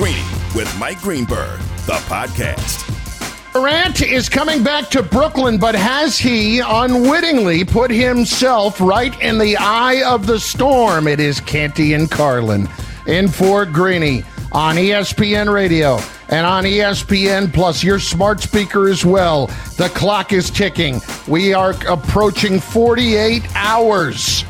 Greeny with Mike Greenberg, the podcast. Durant is coming back to Brooklyn, but has he unwittingly put himself right in the eye of the storm? It is Canty and Carlin in for Greeny on ESPN Radio and on ESPN Plus, your smart speaker as well. The clock is ticking. We are approaching 48 hours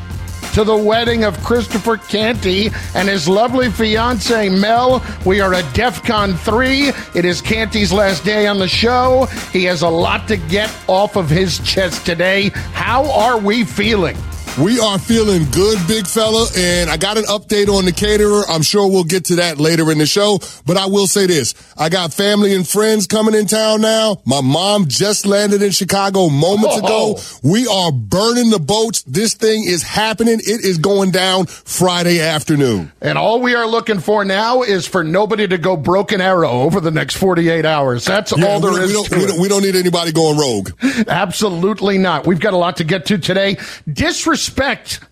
to the wedding of Christopher Canty and his lovely fiancee Mel. We are at DEF CON 3. It is Canty's last day on the show. He has a lot to get off of his chest today. How are we feeling? We are feeling good, big fella, and I got an update on the caterer. I'm sure we'll get to that later in the show, but I will say this. I got family and friends coming in town now. My mom just landed in Chicago moments Oh. ago. We are burning the boats. This thing is happening. It is going down Friday afternoon. And all we are looking for now is for nobody to go broken arrow over the next 48 hours. That's Yeah, all we, there is we don't, to we, it. don't, we don't need anybody going rogue. Absolutely not. We've got a lot to get to today. Disrespect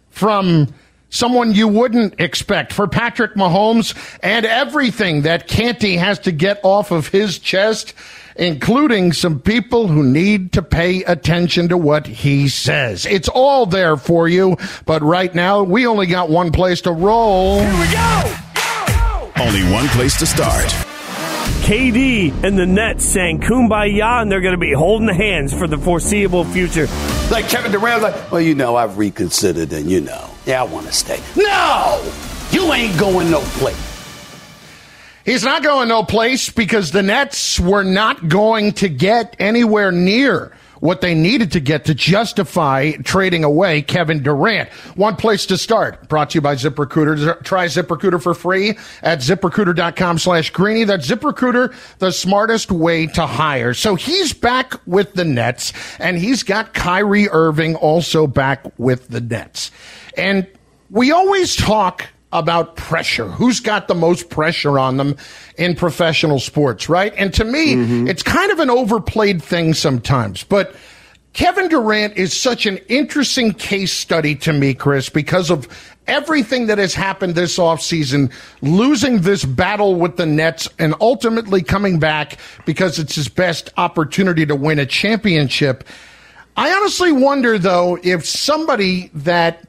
from someone you wouldn't expect for Patrick Mahomes and everything that Canty has to get off of his chest, including some people who need to pay attention to what he says. It's all there for you, but right now we only got one place to roll. Only one place to start. KD and the Nets saying kumbaya and they're going to be holding hands for the foreseeable future. Like Kevin Durant's like, well, you know, I've reconsidered and you know, yeah, I want to stay. No! You ain't going no place. He's not going no place because the Nets were not going to get anywhere near what they needed to get to justify trading away Kevin Durant. One place to start. Brought to you by ZipRecruiter. Try ZipRecruiter for free at ziprecruiter.com slash greeny. That's ZipRecruiter, the smartest way to hire. So he's back with the Nets and he's got Kyrie Irving also back with the Nets. And we always talk about pressure. Who's got the most pressure on them in professional sports, right? And to me, mm-hmm. it's kind of an overplayed thing sometimes, but Kevin Durant is such an interesting case study to me, Chris, because of everything that has happened this offseason, losing this battle with the Nets and ultimately coming back because it's his best opportunity to win a championship. I honestly wonder, though, if somebody that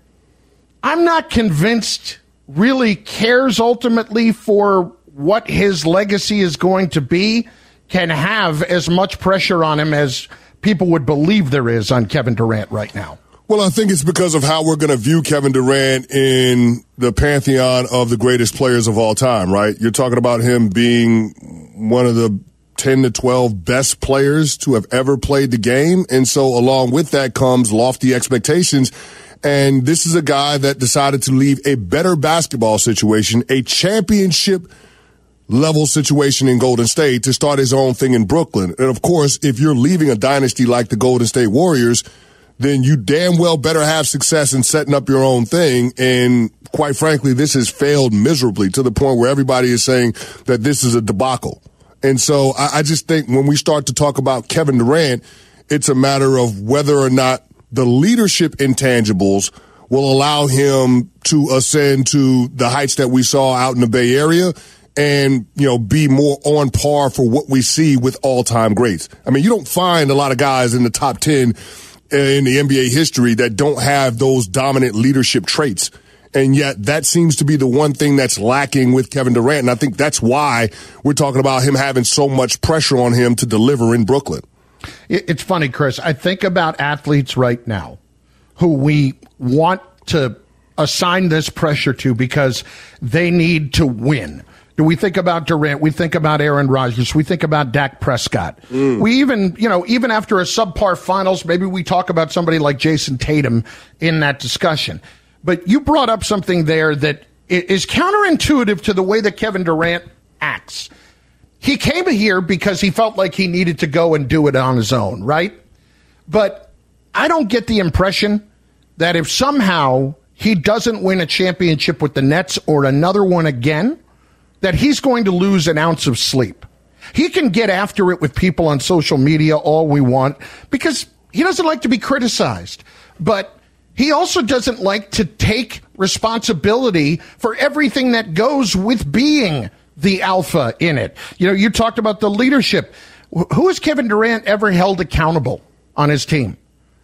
I'm not convinced really cares ultimately for what his legacy is going to be can have as much pressure on him as people would believe there is on Kevin Durant right now. Well, I think it's because of how we're going to view Kevin Durant in the pantheon of the greatest players of all time, right? You're talking about him being one of the 10 to 12 best players to have ever played the game. And so along with that comes lofty expectations. And this is a guy that decided to leave a better basketball situation, a championship level situation in Golden State to start his own thing in Brooklyn. And of course, if you're leaving a dynasty like the Golden State Warriors, then you damn well better have success in setting up your own thing. And quite frankly, this has failed miserably to the point where everybody is saying that this is a debacle. And so I, I just think when we start to talk about Kevin Durant, it's a matter of whether or not the leadership intangibles will allow him to ascend to the heights that we saw out in the Bay Area and, you know, be more on par for what we see with all time greats. I mean, you don't find a lot of guys in the top 10 in the NBA history that don't have those dominant leadership traits. And yet that seems to be the one thing that's lacking with Kevin Durant. And I think that's why we're talking about him having so much pressure on him to deliver in Brooklyn. It- It's funny, Chris. I think about athletes right now who we want to assign this pressure to because they need to win. Do we think about Durant? We think about Aaron Rodgers. We think about Dak Prescott. Mm. We even, you know, even after a subpar finals, maybe we talk about somebody like Jayson Tatum in that discussion. But you brought up something there that is counterintuitive to the way that Kevin Durant acts. He came here because he felt like he needed to go and do it on his own, right? But I don't get the impression that if somehow he doesn't win a championship with the Nets or another one again, that he's going to lose an ounce of sleep. He can get after it with people on social media all we want because he doesn't like to be criticized. But he also doesn't like to take responsibility for everything that goes with being the alpha in it. You know, you talked about the leadership. Who has Kevin Durant ever held accountable on his team?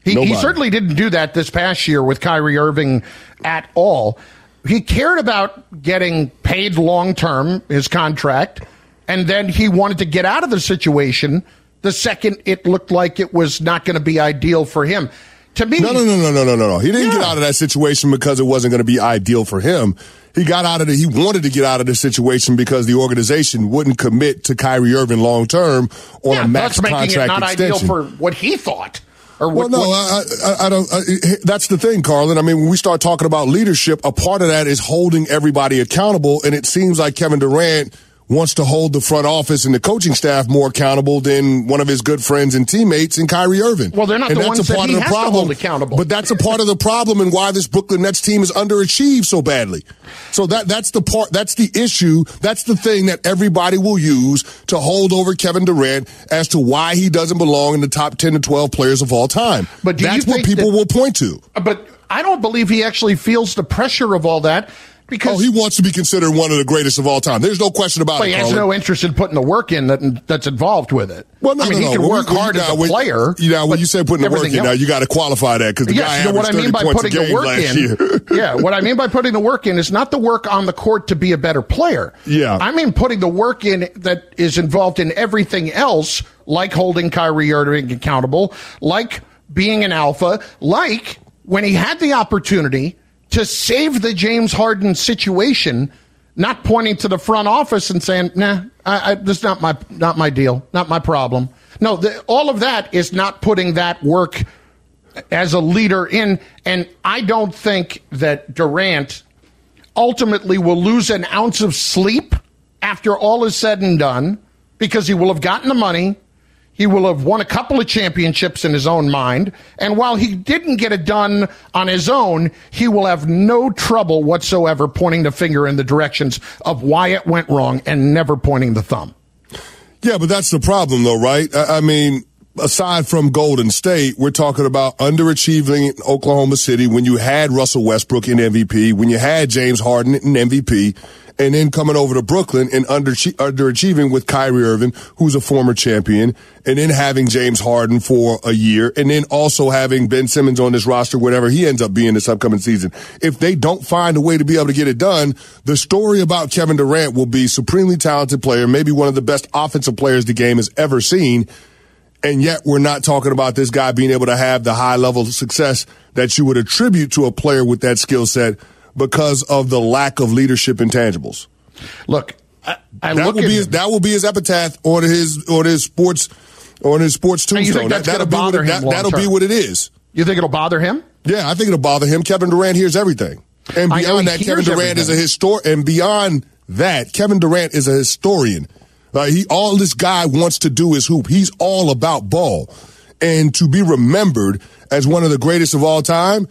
He, he, certainly didn't do that this past year with Kyrie Irving at all. He cared about getting paid long term, his contract, and then he wanted to get out of the situation the second it looked like it was not going to be ideal for him. To me, no, no, no, no, no, no, no. He didn't yeah. get out of that situation because it wasn't going to be ideal for him. He got out of it. He wanted to get out of the situation because the organization wouldn't commit to Kyrie Irving long term on yeah, a max that's contract making it not extension. ideal for what he thought. Or well, what, no, what? I, I, I don't. I, that's the thing, Carlin. I mean, when we start talking about leadership, a part of that is holding everybody accountable, and it seems like Kevin Durant wants to hold the front office and the coaching staff more accountable than one of his good friends and teammates in Kyrie Irving. Well, they're not and the that's ones a part that he of the has problem. to hold accountable. But that's a part of the problem and why this Brooklyn Nets team is underachieved so badly. So that that's the part. That's the issue. That's the thing that everybody will use to hold over Kevin Durant as to why he doesn't belong in the top ten to twelve players of all time. But that's what people that, will point to. But I don't believe he actually feels the pressure of all that because oh, he wants to be considered one of the greatest of all time. There's no question about it. He has Carlin. no interest in putting the work in that that's involved with it. Well, no, I mean, no, he can When work we- hard now, as a when- player. You know, when you say putting the work in, everything now you got to qualify that because the yes, guy you know what I mean 30 by points putting the work in. yeah, what I mean by putting the work in is not the work on the court to be a better player. Yeah. I mean putting the work in that is involved in everything else, like holding Kyrie Irving accountable, like being an alpha, like when he had the opportunity to save the James Harden situation, not pointing to the front office and saying, "Nah, I, I, this is not my not my deal, not my problem." No, the, all of that is not putting that work as a leader in, and I don't think that Durant ultimately will lose an ounce of sleep after all is said and done because he will have gotten the money. He will have won a couple of championships in his own mind. And while he didn't get it done on his own, he will have no trouble whatsoever pointing the finger in the directions of why it went wrong and never pointing the thumb. Yeah, but that's the problem, though, right? I, I mean, aside from Golden State, we're talking about underachieving in Oklahoma City when you had Russell Westbrook in MVP, when you had James Harden in MVP, and then coming over to Brooklyn and under, underachieving with Kyrie Irving, who's a former champion, and then having James Harden for a year, and then also having Ben Simmons on this roster, whatever he ends up being this upcoming season. If they don't find a way to be able to get it done, the story about Kevin Durant will be supremely talented player, maybe one of the best offensive players the game has ever seen. And yet we're not talking about this guy being able to have the high level of success that you would attribute to a player with that skill set because of the lack of leadership intangibles. Look, I, I that look will at be his, that will be his epitaph on his on his sports on his sports tombstone. That, will be what it, that, that'll be what it is. You think it'll bother him? Yeah, I think it'll bother him. Kevin Durant hears everything, and beyond that, Kevin Durant is a everything. histor. And beyond that, Kevin Durant is a historian. Like he, all this guy wants to do is hoop. He's all about ball, and to be remembered as one of the greatest of all time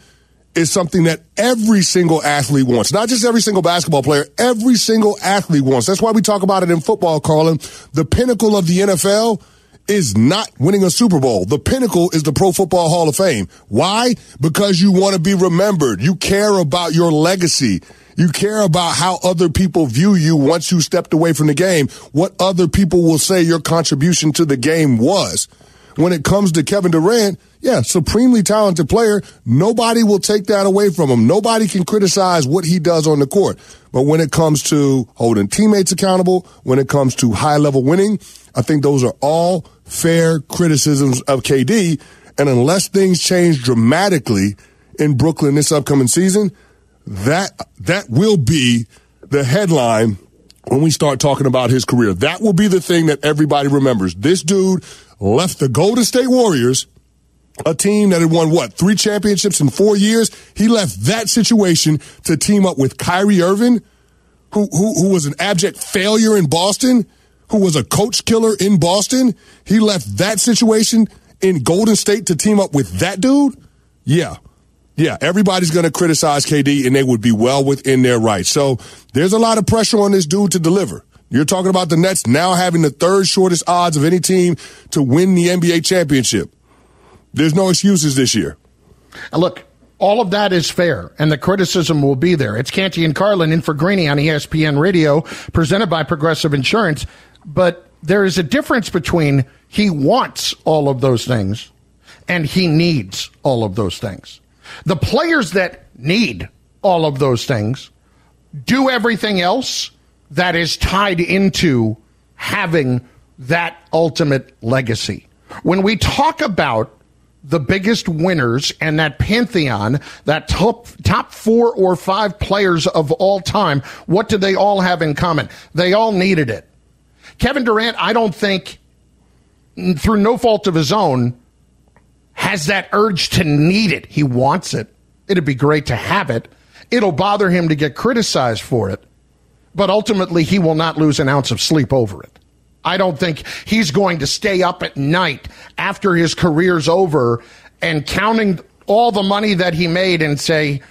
is something that every single athlete wants. Not just every single basketball player, every single athlete wants. That's why we talk about it in football, Carlin. The pinnacle of the NFL is not winning a Super Bowl. The pinnacle is the Pro Football Hall of Fame. Why? Because you want to be remembered. You care about your legacy. You care about how other people view you once you stepped away from the game, what other people will say your contribution to the game was. When it comes to Kevin Durant, yeah, supremely talented player. Nobody will take that away from him. Nobody can criticize what he does on the court. But when it comes to holding teammates accountable, when it comes to high level winning, I think those are all fair criticisms of KD. And unless things change dramatically in Brooklyn this upcoming season, that that will be the headline when we start talking about his career. That will be the thing that everybody remembers. This dude left the Golden State Warriors a team that had won what three championships in four years. He left that situation to team up with Kyrie Irving, who who, who was an abject failure in Boston, who was a coach killer in Boston. He left that situation in Golden State to team up with that dude. Yeah. Yeah, everybody's going to criticize KD, and they would be well within their right. So there's a lot of pressure on this dude to deliver. You're talking about the Nets now having the third shortest odds of any team to win the NBA championship. There's no excuses this year. Look, all of that is fair, and the criticism will be there. It's Canty and Carlin in for Greeny on ESPN Radio, presented by Progressive Insurance. But there is a difference between he wants all of those things and he needs all of those things. The players that need all of those things do everything else that is tied into having that ultimate legacy. When we talk about the biggest winners and that pantheon, that top top four or five players of all time, what do they all have in common? They all needed it. Kevin Durant, I don't think, through no fault of his own, has that urge to need it. He wants it. It'd be great to have it. It'll bother him to get criticized for it, but ultimately he will not lose an ounce of sleep over it. I don't think he's going to stay up at night after his career's over and counting all the money that he made and say,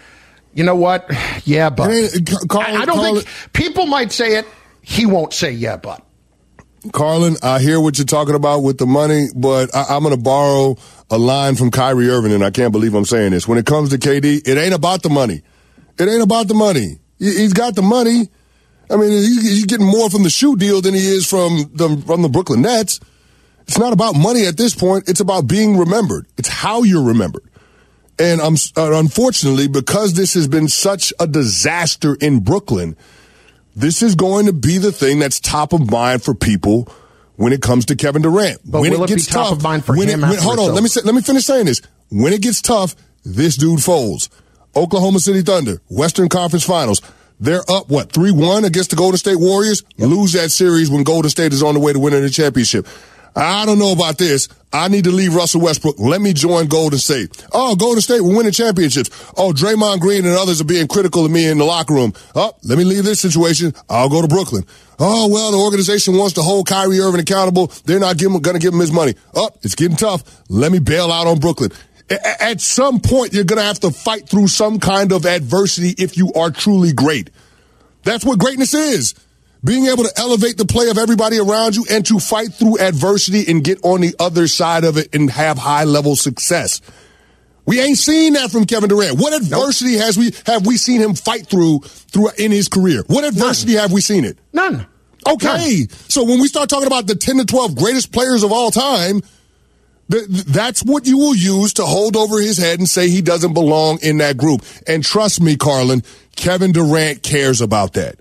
you know what? Yeah, but I, I don't think people might say it. He won't say yeah, but. Carlin, I hear what you're talking about with the money, but I, am going to borrow a line from Kyrie Irving, and I can't believe I'm saying this. When it comes to KD, it ain't about the money. It ain't about the money. He's got the money. I mean, he's getting more from the shoe deal than he is from the from the Brooklyn Nets. It's not about money at this point. It's about being remembered. It's how you're remembered. And I'm uh, unfortunately because this has been such a disaster in Brooklyn this is going to be the thing that's top of mind for people when it comes to Kevin Durant. But when it, gets be top tough, of mind for him? It, when, hold on, let me say, let me finish saying this. When it gets tough, this dude folds. Oklahoma City Thunder, Western Conference Finals. They're up what three one against the Golden State Warriors. Yep. Lose that series when Golden State is on the way to winning the championship. I don't know about this. I need to leave Russell Westbrook. Let me join Golden State. Oh, Golden State will win the championships. Oh, Draymond Green and others are being critical of me in the locker room. Oh, let me leave this situation. I'll go to Brooklyn. Oh, well, the organization wants to hold Kyrie Irving accountable. They're not going to give him his money. Oh, it's getting tough. Let me bail out on Brooklyn. At some point, you're going to have to fight through some kind of adversity if you are truly great. That's what greatness is being able to elevate the play of everybody around you and to fight through adversity and get on the other side of it and have high level success. We ain't seen that from Kevin Durant. What adversity nope. has we have we seen him fight through through in his career? What adversity None. have we seen it? None. Okay. None. So when we start talking about the 10 to 12 greatest players of all time, th- that's what you will use to hold over his head and say he doesn't belong in that group. And trust me, Carlin, Kevin Durant cares about that.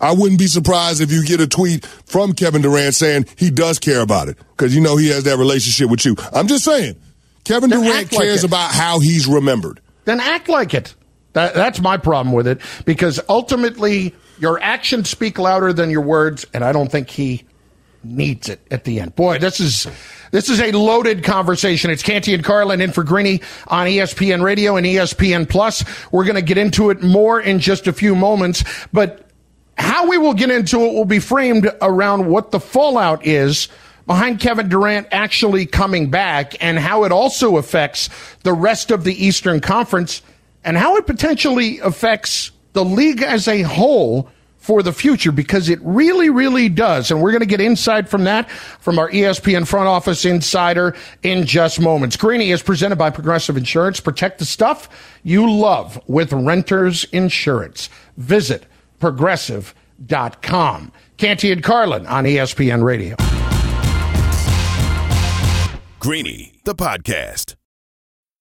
I wouldn't be surprised if you get a tweet from Kevin Durant saying he does care about it because you know he has that relationship with you. I'm just saying, Kevin then Durant cares about how he's remembered. Then act like it. That, that's my problem with it because ultimately your actions speak louder than your words, and I don't think he needs it at the end. Boy, this is this is a loaded conversation. It's Canty and Carlin in for Greeny on ESPN Radio and ESPN Plus. We're going to get into it more in just a few moments, but how we will get into it will be framed around what the fallout is behind Kevin Durant actually coming back and how it also affects the rest of the Eastern Conference and how it potentially affects the league as a whole for the future because it really, really does. And we're going to get insight from that from our ESPN front office insider in just moments. Greeny is presented by Progressive Insurance. Protect the stuff you love with renters insurance. Visit progressive.com. Canty and Carlin on ESPN Radio. Greeny, the podcast.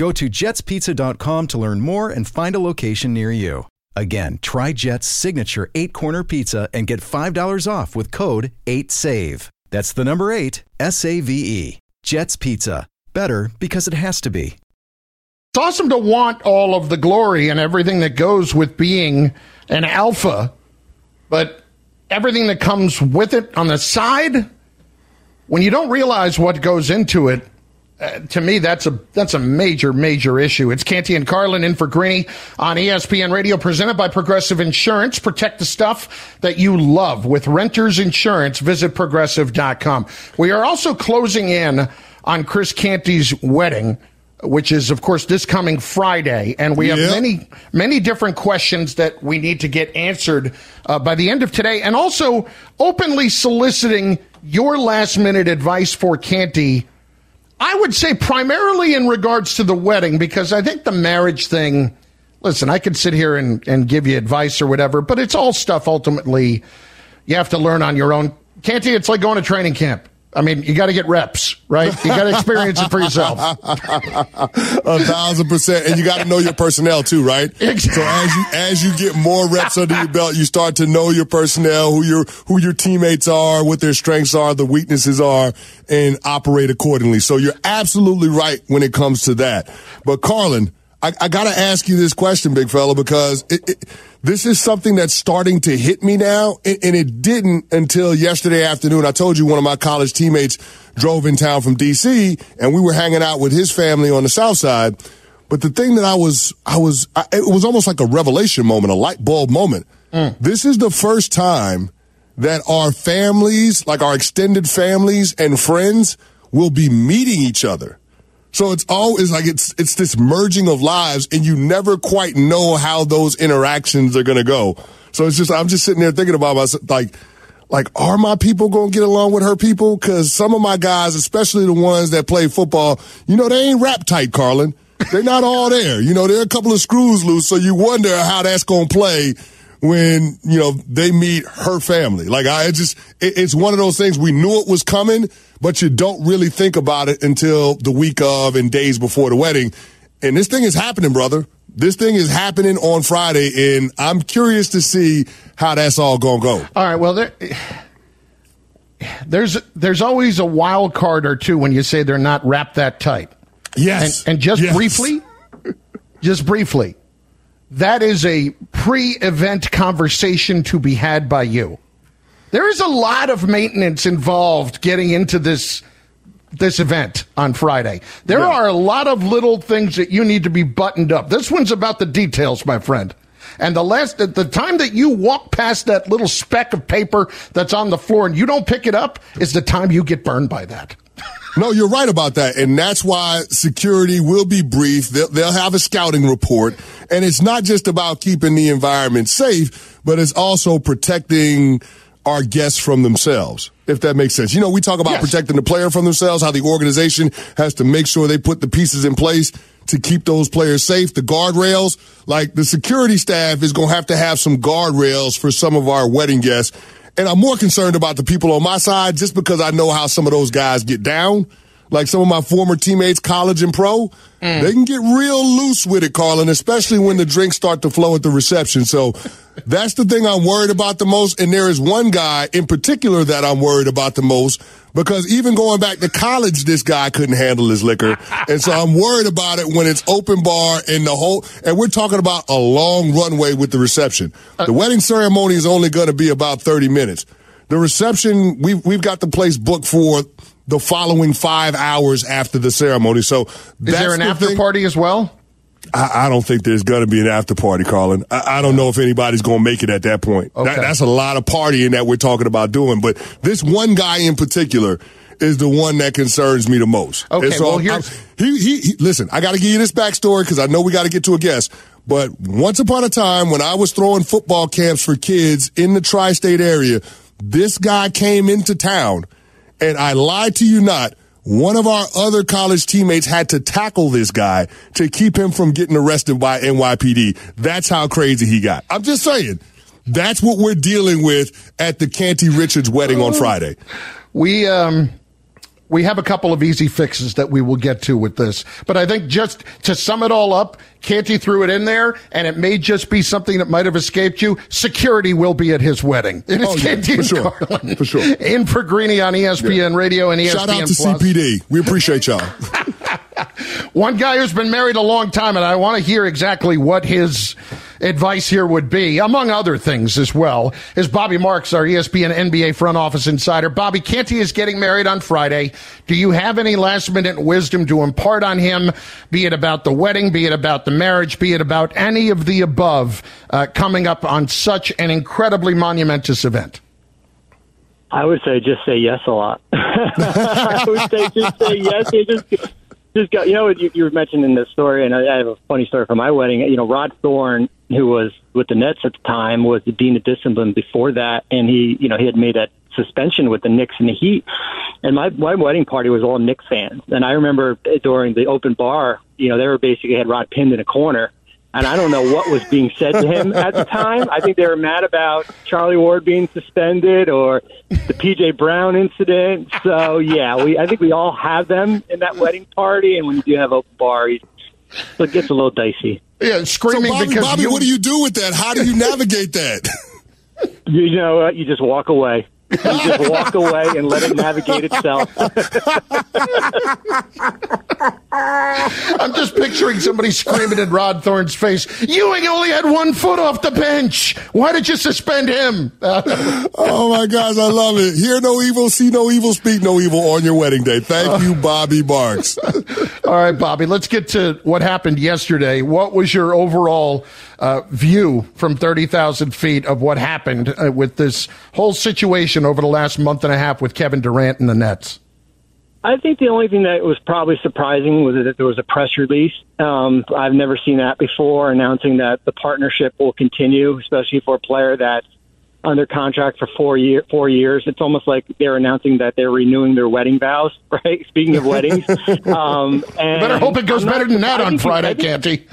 Go to jetspizza.com to learn more and find a location near you. Again, try Jet's signature eight corner pizza and get $5 off with code 8SAVE. That's the number eight, S A V E. Jet's Pizza. Better because it has to be. It's awesome to want all of the glory and everything that goes with being an alpha, but everything that comes with it on the side, when you don't realize what goes into it, uh, to me, that's a that's a major major issue. It's Canty and Carlin in for Greeny on ESPN Radio, presented by Progressive Insurance. Protect the stuff that you love with Renters Insurance. Visit progressive.com. We are also closing in on Chris Canty's wedding, which is of course this coming Friday, and we have Yep. many many different questions that we need to get answered uh, by the end of today, and also openly soliciting your last minute advice for Canty. I would say primarily in regards to the wedding, because I think the marriage thing, listen, I could sit here and, and give you advice or whatever, but it's all stuff ultimately you have to learn on your own. Canty, it's like going to training camp. I mean, you got to get reps, right? You got to experience it for yourself. A thousand percent, and you got to know your personnel too, right? Exactly. So as you as you get more reps under your belt, you start to know your personnel, who your who your teammates are, what their strengths are, the weaknesses are, and operate accordingly. So you're absolutely right when it comes to that. But Carlin, I, I got to ask you this question, big fella, because it, it, this is something that's starting to hit me now, and, and it didn't until yesterday afternoon. I told you one of my college teammates drove in town from D.C. and we were hanging out with his family on the South Side. But the thing that I was, I was, I, it was almost like a revelation moment, a light bulb moment. Mm. This is the first time that our families, like our extended families and friends, will be meeting each other. So it's always like it's it's this merging of lives, and you never quite know how those interactions are going to go. So it's just I'm just sitting there thinking about myself, like like are my people going to get along with her people? Because some of my guys, especially the ones that play football, you know they ain't rap tight, Carlin. They're not all there. You know, there are a couple of screws loose, so you wonder how that's going to play when you know they meet her family. Like I it just, it, it's one of those things. We knew it was coming, but you don't really think about it until the week of and days before the wedding. And this thing is happening, brother. This thing is happening on Friday, and I'm curious to see how that's all gonna go. All right. Well, there, there's there's always a wild card or two when you say they're not wrapped that tight. Yes, And, and just Yes. briefly, just briefly, that is a pre-event conversation to be had by you. There is a lot of maintenance involved getting into this this event on Friday. There are a lot of little things that you need to be buttoned up. This one's about the details, my friend. And the last, the time that you walk past that little speck of paper that's on the floor and you don't pick it up is the time you get burned by that. No, you're right about that. And that's why security will be brief. They'll, they'll have a scouting report. And it's not just about keeping the environment safe, but it's also protecting our guests from themselves, if that makes sense. You know, we talk about Yes. protecting the player from themselves, how the organization has to make sure they put the pieces in place to keep those players safe, the guardrails. Like the security staff is going to have to have some guardrails for some of our wedding guests. And I'm more concerned about the people on my side just because I know how some of those guys get down. Like some of my former teammates, college and pro, mm. they can get real loose with it, Carlin, especially when the drinks start to flow at the reception. So that's the thing I'm worried about the most. And there is one guy in particular that I'm worried about the most because even going back to college, this guy couldn't handle his liquor. And so I'm worried about it when it's open bar and the whole, and we're talking about a long runway with the reception. The wedding ceremony is only going to be about 30 minutes. The reception, we've, we've got the place booked for the following five hours after the ceremony. So is there an the after thing. party as well? I, I, don't think there's going to be an after party, Carlin. I, I don't know if anybody's going to make it at that point. Okay. That, that's a lot of partying that we're talking about doing. But this one guy in particular is the one that concerns me the most. Okay, so well, here's... He, he, he, listen, I got to give you this backstory because I know we got to get to a guest. But once upon a time, when I was throwing football camps for kids in the tri state area, this guy came into town, and I lied to you not. One of our other college teammates had to tackle this guy to keep him from getting arrested by NYPD. That's how crazy he got. I'm just saying. That's what we're dealing with at the Canty Richards wedding on Friday. We um we have a couple of easy fixes that we will get to with this. But I think just to sum it all up, Canty threw it in there, and it may just be something that might have escaped you. Security will be at his wedding. It is oh, yeah, for sure. For sure. In for Greeny on ESPN yeah. Radio and ESPN Shout out to Plus. CPD. We appreciate y'all. One guy who's been married a long time, and I want to hear exactly what his advice here would be, among other things as well, is Bobby Marks, our ESPN NBA front office insider. Bobby, Canty is getting married on Friday. Do you have any last minute wisdom to impart on him, be it about the wedding, be it about the marriage, be it about any of the above uh, coming up on such an incredibly monumentous event? I would say just say yes a lot. I would say just say yes. Just go. You know, you, you were mentioning this story, and I, I have a funny story from my wedding. You know, Rod Thorn, who was with the Nets at the time, was the dean of discipline before that, and he, you know, he had made that suspension with the Knicks and the Heat. And my my wedding party was all Knicks fans, and I remember during the open bar, you know, they were basically had Rod pinned in a corner, and I don't know what was being said to him at the time. I think they were mad about Charlie Ward being suspended or the PJ Brown incident. So yeah, we I think we all have them in that wedding party, and when you do have open bar, it gets a little dicey. Yeah, screaming so Bobby, because Bobby, you... what do you do with that? How do you navigate that? you know, you just walk away. You just walk away and let it navigate itself. I'm just picturing somebody screaming in Rod Thorn's face, Ewing only had one foot off the bench. Why did you suspend him? oh my gosh, I love it. Hear no evil, see no evil, speak no evil on your wedding day. Thank you, Bobby Marks. All right, Bobby, let's get to what happened yesterday. What was your overall uh, view from 30,000 feet of what happened uh, with this whole situation over the last month and a half with Kevin Durant and the Nets? I think the only thing that was probably surprising was that there was a press release. Um, I've never seen that before, announcing that the partnership will continue, especially for a player that's under contract for four year four years. It's almost like they're announcing that they're renewing their wedding vows. Right? Speaking of weddings, um, and better hope it goes better than that on Friday, Canty.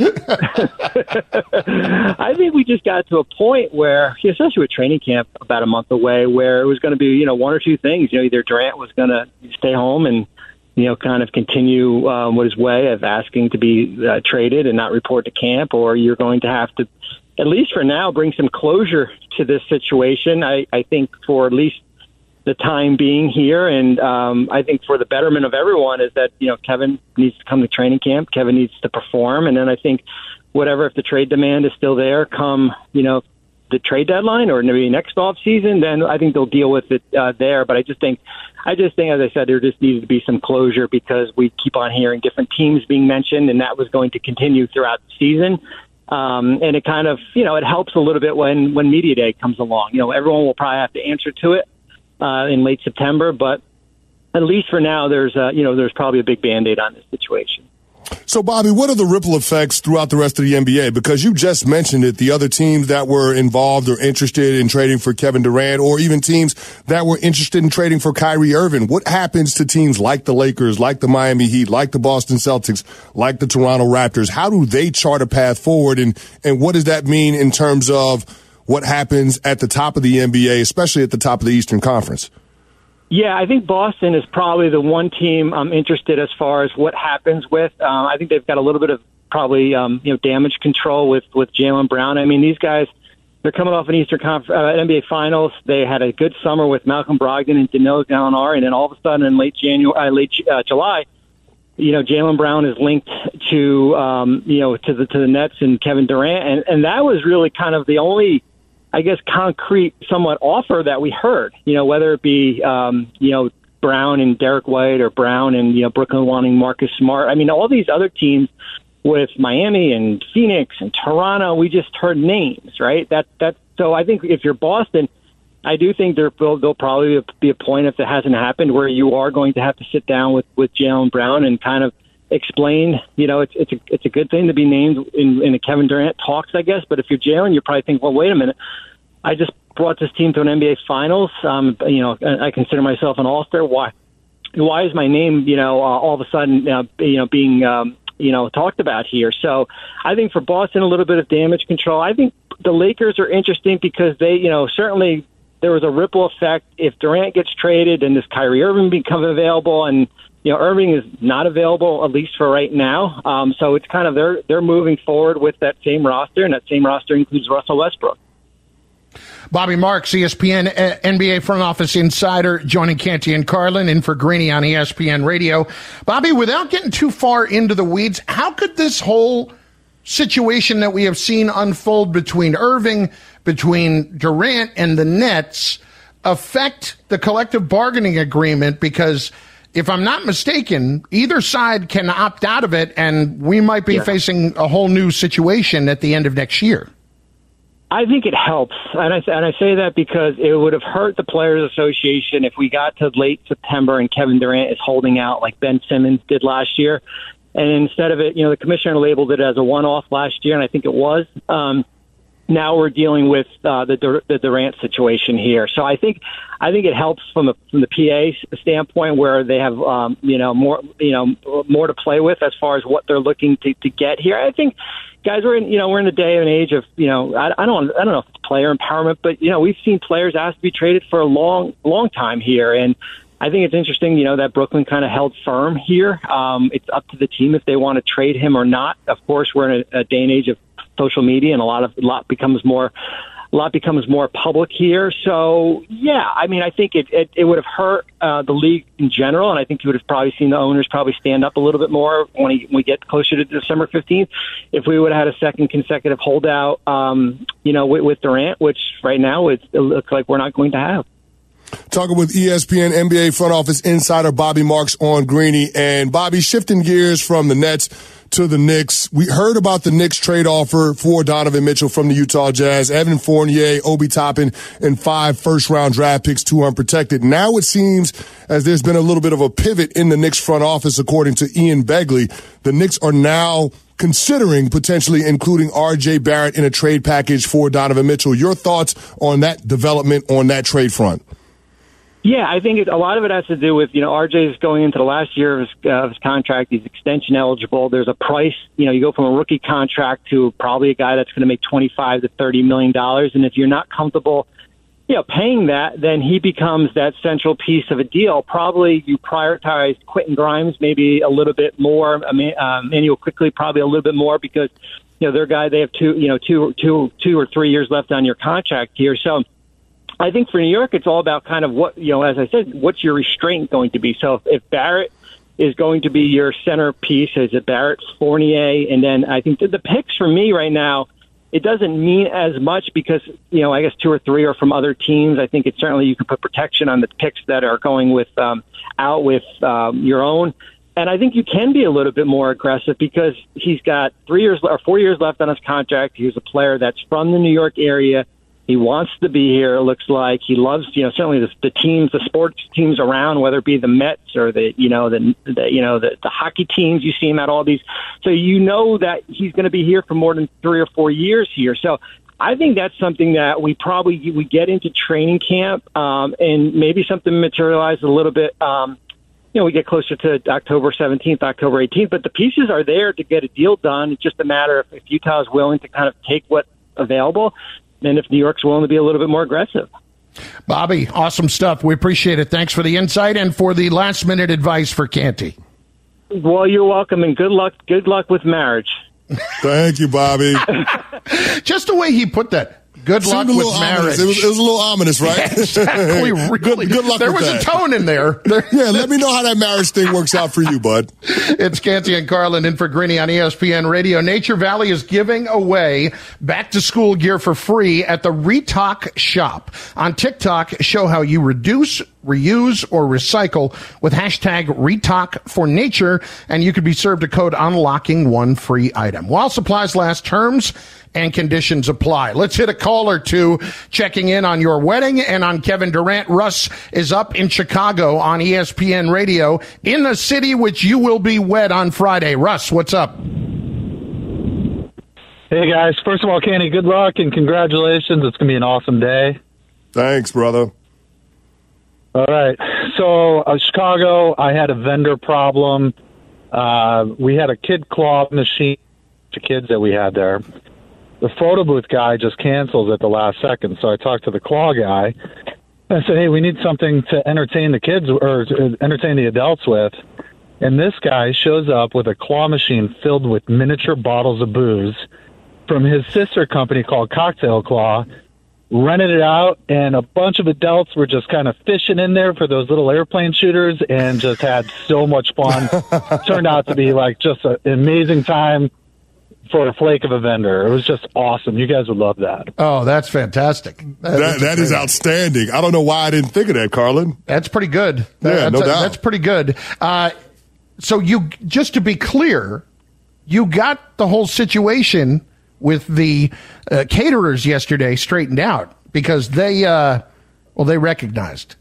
I think we just got to a point where, especially with training camp about a month away, where it was going to be you know one or two things. You know, either Durant was going to stay home and you know, kind of continue um, what his way of asking to be uh, traded and not report to camp, or you're going to have to at least for now, bring some closure to this situation. I, I think for at least the time being here, and um, I think for the betterment of everyone, is that you know Kevin needs to come to training camp. Kevin needs to perform, and then I think whatever if the trade demand is still there, come you know the trade deadline or maybe next off season, then I think they'll deal with it uh, there. But I just think, I just think, as I said, there just needed to be some closure because we keep on hearing different teams being mentioned, and that was going to continue throughout the season. Um, and it kind of, you know, it helps a little bit when, when media day comes along. You know, everyone will probably have to answer to it, uh, in late September, but at least for now, there's, uh, you know, there's probably a big band-aid on this situation. So, Bobby, what are the ripple effects throughout the rest of the NBA? Because you just mentioned it, the other teams that were involved or interested in trading for Kevin Durant, or even teams that were interested in trading for Kyrie Irving. What happens to teams like the Lakers, like the Miami Heat, like the Boston Celtics, like the Toronto Raptors? How do they chart a path forward, and and what does that mean in terms of what happens at the top of the NBA, especially at the top of the Eastern Conference? Yeah, I think Boston is probably the one team I'm interested as far as what happens with. Um, I think they've got a little bit of probably um, you know damage control with with Jaylen Brown. I mean, these guys they're coming off an Eastern Conf- uh, NBA Finals. They had a good summer with Malcolm Brogdon and Danilo Gallinari, and then all of a sudden in late January, uh, late uh, July, you know, Jaylen Brown is linked to um, you know to the to the Nets and Kevin Durant, and and that was really kind of the only I guess, concrete, somewhat offer that we heard. You know, whether it be, um, you know, Brown and Derrick White or Brown and, you know, Brooklyn wanting Marcus Smart. I mean, all these other teams with Miami and Phoenix and Toronto, we just heard names, right? That, that, so I think if you're Boston, I do think there will there'll probably be a point if it hasn't happened where you are going to have to sit down with, with Jaylen Brown and kind of explain, you know, it's, it's a, it's a good thing to be named in, in a Kevin Durant talks, I guess. But if you're Jaylen, you're probably thinking, well, wait a minute I just brought this team to an NBA Finals. Um, you know, I consider myself an All Star. Why? Why is my name, you know, uh, all of a sudden, uh, you know, being, um, you know, talked about here? So I think for Boston, a little bit of damage control. I think the Lakers are interesting because they, you know, certainly there was a ripple effect. If Durant gets traded and this Kyrie Irving become available, and you know Irving is not available at least for right now, um, so it's kind of they're they're moving forward with that same roster, and that same roster includes Russell Westbrook. Bobby Marks, ESPN uh, NBA front office insider, joining Canty and Carlin in for Greeny on ESPN Radio. Bobby, without getting too far into the weeds, how could this whole situation that we have seen unfold between Irving, between Durant, and the Nets affect the collective bargaining agreement? Because if I'm not mistaken, either side can opt out of it, and we might be yeah. facing a whole new situation at the end of next year. I think it helps, and I and I say that because it would have hurt the Players Association if we got to late September and Kevin Durant is holding out like Ben Simmons did last year, and instead of it, you know, the commissioner labeled it as a one-off last year, and I think it was. Um, now we're dealing with uh, the the Durant situation here, so I think I think it helps from the from the PA standpoint where they have um, you know more you know more to play with as far as what they're looking to, to get here. I think guys, we're in you know we're in a day and age of you know I, I don't I don't know if it's player empowerment, but you know we've seen players asked to be traded for a long long time here, and I think it's interesting you know that Brooklyn kind of held firm here. Um, it's up to the team if they want to trade him or not. Of course, we're in a, a day and age of social media, and a lot of a lot becomes more a lot becomes more public here. So yeah, I mean, I think it it, it would have hurt uh, the league in general, and I think you would have probably seen the owners probably stand up a little bit more when, he, we get closer to December fifteenth. If we would have had a second consecutive holdout, um, you know, with, with Durant, which right now it, it looks like we're not going to have. Talking with ESPN NBA front office insider Bobby Marks on Greeny. And Bobby, shifting gears from the Nets to the Knicks. We heard about the Knicks trade offer for Donovan Mitchell from the Utah Jazz, Evan Fournier, Obi Toppin, and five first round draft picks, two unprotected. Now it seems as there's been a little bit of a pivot in the Knicks front office, according to Ian Begley. The Knicks are now considering potentially including RJ Barrett in a trade package for Donovan Mitchell. Your thoughts on that development on that trade front? Yeah, I think it, a lot of it has to do with you know RJ is going into the last year of his, uh, of his contract. He's extension eligible. There's a price. You know, you go from a rookie contract to probably a guy that's going to make 25 to 30 million dollars, and if you're not comfortable, you know, paying that, then he becomes that central piece of a deal. Probably you prioritize Quentin Grimes maybe a little bit more. I mean, um, Immanuel Quickley probably a little bit more because you know their guy. They have two, you know, two, two, two or three years left on your contract here, so I think for New York, it's all about kind of what, you know, as I said, what's your restraint going to be? So if, Barrett is going to be your centerpiece, is it Barrett, Fournier, and then I think the, the picks for me right now, it doesn't mean as much because, you know, I guess two or three are from other teams. I think it's certainly you can put protection on the picks that are going with, um, out with, um, your own. And I think you can be a little bit more aggressive because he's got three years or four years left on his contract. He's a player that's from the New York area he wants to be here. It looks like he loves, you know, certainly the, the teams, the sports teams around, whether it be the Mets or the, you know, the, the you know, the, the hockey teams. You see him at all these, so you know that he's going to be here for more than three or four years here. So I think that's something that we probably we get into training camp, um, and maybe something materializes a little bit. Um, you know, we get closer to October 17th, October 18th, but the pieces are there to get a deal done. It's just a matter of if Utah is willing to kind of take what available and if New York's willing to be a little bit more aggressive. Bobby, awesome stuff. We appreciate it. Thanks for the insight and for the last minute advice for Canty. Well, you're welcome, and good luck. Good luck with marriage. Thank you, Bobby. Just the way he put that. Good luck with marriage. It was, it was a little ominous, right? exactly. Really. good, good luck There was that. a tone in there. There- Yeah, let me know how that marriage thing works out for you, bud. It's Canty and Carlin in for Greeny on ESPN Radio. Nature Valley is giving away back to school gear for free at the Retalk shop. On TikTok, show how you reduce, reuse, or recycle with hashtag Retalk for Nature, and you could be served a code unlocking one free item. While supplies last, terms and conditions apply. Let's hit a call or two checking in on your wedding and on Kevin Durant. Russ is up in Chicago on ESPN Radio in the city which you will be wed on Friday. Russ, what's up? Hey guys, first of all, Kenny, good luck and congratulations. It's gonna be an awesome day. Thanks, brother. All right, so uh, Chicago, I had a vendor problem. Uh, we had a kid claw machine. The kids that we had there, the photo booth guy just cancels at the last second. So I talked to the claw guy. I said, "Hey, we need something to entertain the kids or to entertain the adults with." And this guy shows up with a claw machine filled with miniature bottles of booze from his sister company called Cocktail Claw, rented it out, and a bunch of adults were just kind of fishing in there for those little airplane shooters and just had so much fun. Turned out to be like just an amazing time for a flake of a vendor. It was just awesome. You guys would love that. Oh, that's fantastic. That, that is outstanding. I don't know why I didn't think of that, Carlin. That's pretty good. Yeah, that's, no doubt. That's pretty good. Uh, so you, just to be clear, you got the whole situation with the uh, caterers yesterday straightened out because they, uh, well, they recognized.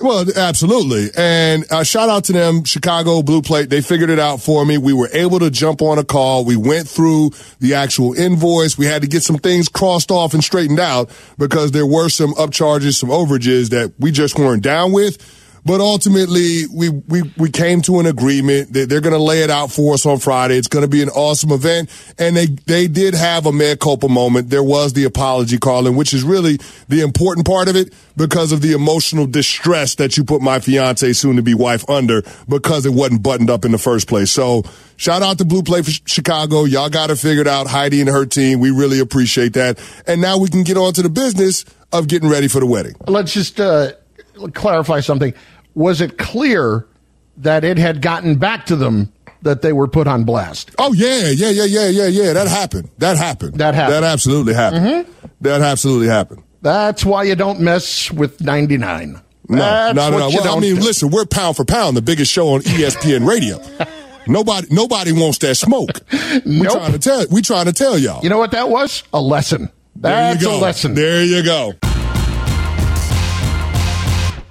Well, absolutely. And uh, shout out to them, Chicago Blue Plate. They figured it out for me. We were able to jump on a call. We went through the actual invoice. We had to get some things crossed off and straightened out because there were some upcharges, some overages that we just weren't down with. But ultimately, we, we, we came to an agreement that they're going to lay it out for us on Friday. It's going to be an awesome event. And they, they did have a mea culpa moment. There was the apology, Carlin, which is really the important part of it because of the emotional distress that you put my fiance, soon to be wife, under because it wasn't buttoned up in the first place. So shout out to Blue Plate for Chicago. Y'all got it figured out. Heidi and her team. We really appreciate that. And now we can get on to the business of getting ready for the wedding. Let's just uh, clarify something. Was it clear that it had gotten back to them that they were put on blast? Oh yeah, yeah, yeah, yeah, yeah, yeah. That happened. That happened. That happened. That absolutely happened. Mm-hmm. That absolutely happened. That's why you don't mess with 99. No, That's no, no, no. Well, I mean, do. listen, we're pound for pound the biggest show on ESPN radio. nobody, nobody wants that smoke. nope. We trying to tell, we trying to tell y'all. You know what that was? A lesson. there That's you go. a lesson. There you go.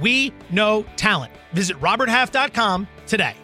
we know talent. Visit roberthalf.com today.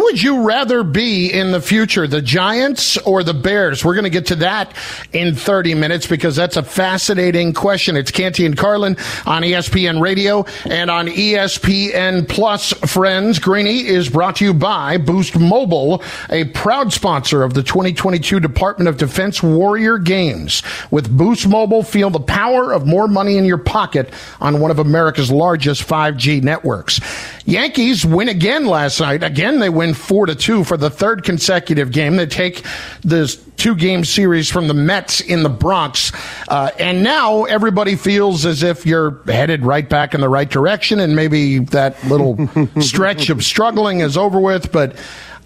Would you rather be in the future, the Giants or the Bears? We're going to get to that in 30 minutes because that's a fascinating question. It's Canty and Carlin on ESPN Radio and on ESPN Plus. Friends, Greeny is brought to you by Boost Mobile, a proud sponsor of the 2022 Department of Defense Warrior Games. With Boost Mobile, feel the power of more money in your pocket on one of America's largest 5G networks. Yankees win again last night. Again, they win four to two for the third consecutive game. They take this two game series from the Mets in the Bronx. Uh, and now everybody feels as if you're headed right back in the right direction. And maybe that little stretch of struggling is over with. But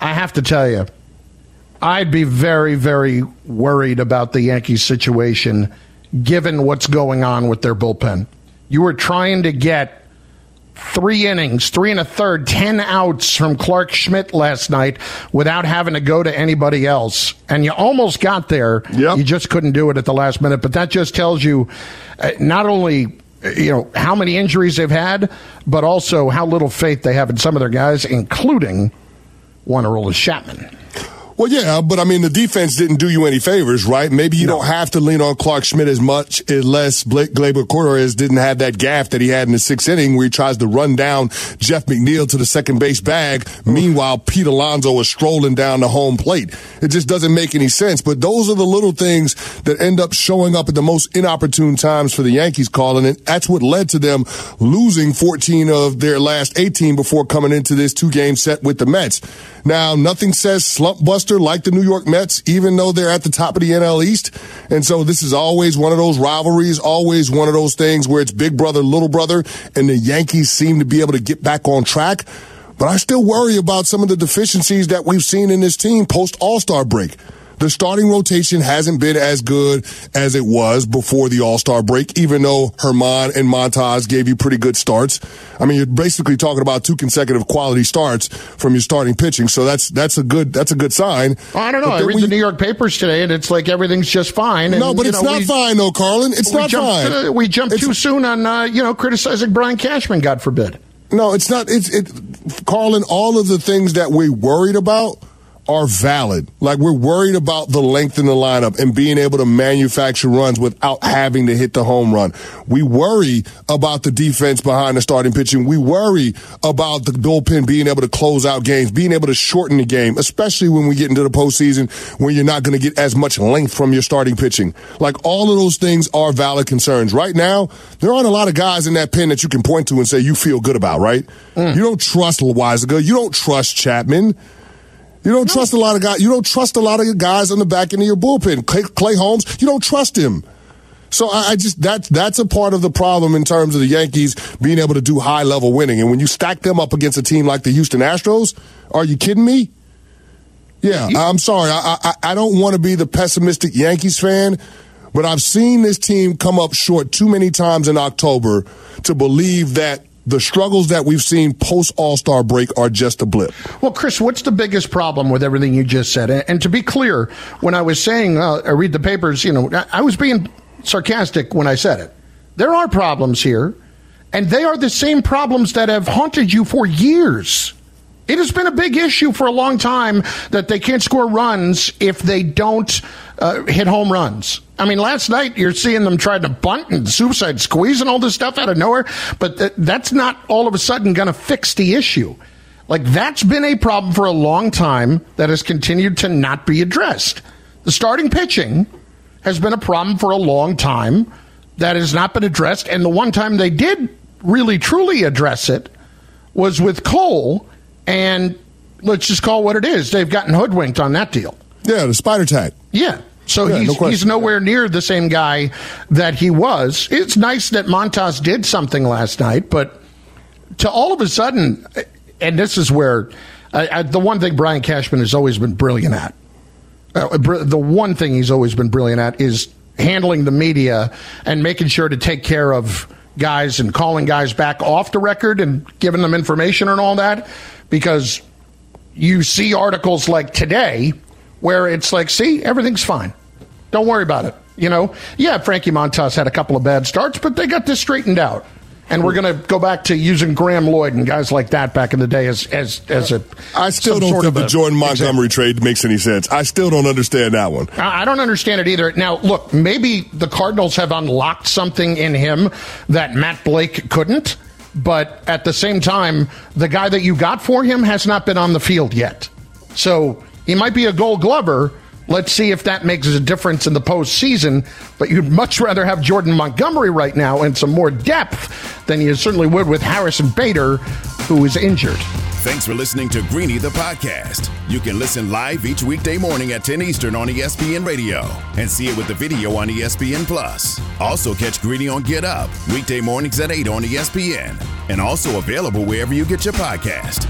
I have to tell you, I'd be very, very worried about the Yankees situation given what's going on with their bullpen. You were trying to get three innings, three and a third, 10 outs from Clarke Schmidt last night without having to go to anybody else. And you almost got there. Yep. You just couldn't do it at the last minute. But that just tells you uh, not only you know, how many injuries they've had, but also how little faith they have in some of their guys, including one Aroldis Chapman. Well, yeah, but I mean, the defense didn't do you any favors, right? Maybe you no. don't have to lean on Clarke Schmidt as much eh, unless Blake Gleyber Torres didn't have that gaffe that he had in the sixth inning where he tries to run down Jeff McNeil to the second base bag. Meanwhile, Pete Alonso is strolling down the home plate. It just doesn't make any sense. But those are the little things that end up showing up at the most inopportune times for the Yankees calling it. That's what led to them losing 14 of their last 18 before coming into this two game set with the Mets. Now, nothing says slump buster like the New York Mets, even though they're at the top of the NL East. And so this is always one of those rivalries, always one of those things where it's big brother, little brother, and the Yankees seem to be able to get back on track. But I still worry about some of the deficiencies that we've seen in this team post All Star break the starting rotation hasn't been as good as it was before the All Star break, even though Germán and Montas gave you pretty good starts. I mean, you're basically talking about two consecutive quality starts from your starting pitching, so that's that's a good that's a good sign. I don't know. I read we, the New York papers today, and it's like everything's just fine. And, no, but it's know, not we, fine, though, Carlin. It's not jumped, fine. Uh, we jumped it's, too soon on uh, you know criticizing Brian Cashman. God forbid. No, it's not. It's it, Carlin. All of the things that we worried about are valid. Like we're worried about the length in the lineup and being able to manufacture runs without having to hit the home run. We worry about the defense behind the starting pitching. We worry about the bullpen being able to close out games, being able to shorten the game, especially when we get into the postseason when you're not going to get as much length from your starting pitching. Like all of those things are valid concerns. Right now, there aren't a lot of guys in that pen that you can point to and say you feel good about, right? Mm. You don't trust Loaisiga. You don't trust Chapman. You don't trust a lot of guys. You don't trust a lot of guys on the back end of your bullpen. Clay, Clay Holmes, you don't trust him. So I, I just that's that's a part of the problem in terms of the Yankees being able to do high level winning. And when you stack them up against a team like the Houston Astros, are you kidding me? Yeah, I'm sorry. I, I, I don't want to be the pessimistic Yankees fan, but I've seen this team come up short too many times in October to believe that the struggles that we've seen post All Star break are just a blip. Well, Chris, what's the biggest problem with everything you just said? And, to be clear, when I was saying uh, I read the papers, you know, I was being sarcastic when I said it. There are problems here, and they are the same problems that have haunted you for years. It has been a big issue for a long time that they can't score runs if they don't uh, hit home runs. I mean, last night you're seeing them trying to bunt and suicide squeeze and all this stuff out of nowhere, but th- that's not all of a sudden going to fix the issue. Like, that's been a problem for a long time that has continued to not be addressed. The starting pitching has been a problem for a long time that has not been addressed. And the one time they did really truly address it was with Cole. And let's just call what it is. They've gotten hoodwinked on that deal. Yeah, the Spider Tack. Yeah. So yeah, he's, no he's nowhere near the same guy that he was. It's nice that Montas did something last night, but to all of a sudden, and this is where uh, uh the one thing Brian Cashman has always been brilliant at. Uh, the one thing he's always been brilliant at is handling the media and making sure to take care of guys and calling guys back off the record and giving them information and all that because you see articles like today where it's like, see, everything's fine. Don't worry about it. You know, yeah, Frankie Montas had a couple of bad starts, but they got this straightened out. And we're going to go back to using Graeme Lloyd and guys like that back in the day as as as a. I still don't think the Jordan Montgomery example. trade makes any sense. I still don't understand that one. I don't understand it either. Now, look, maybe the Cardinals have unlocked something in him that Matt Blake couldn't, but at the same time, the guy that you got for him has not been on the field yet. So he might be a gold glover. Let's see if that makes a difference in the postseason. But you'd much rather have Jordan Montgomery right now and some more depth than you certainly would with Harrison Bader, who is injured. Thanks for listening to Greeny the podcast. You can listen live each weekday morning at 10 Eastern on ESPN Radio and see it with the video on ESPN Plus. Also catch Greeny on Get Up weekday mornings at 8 on ESPN and also available wherever you get your podcast.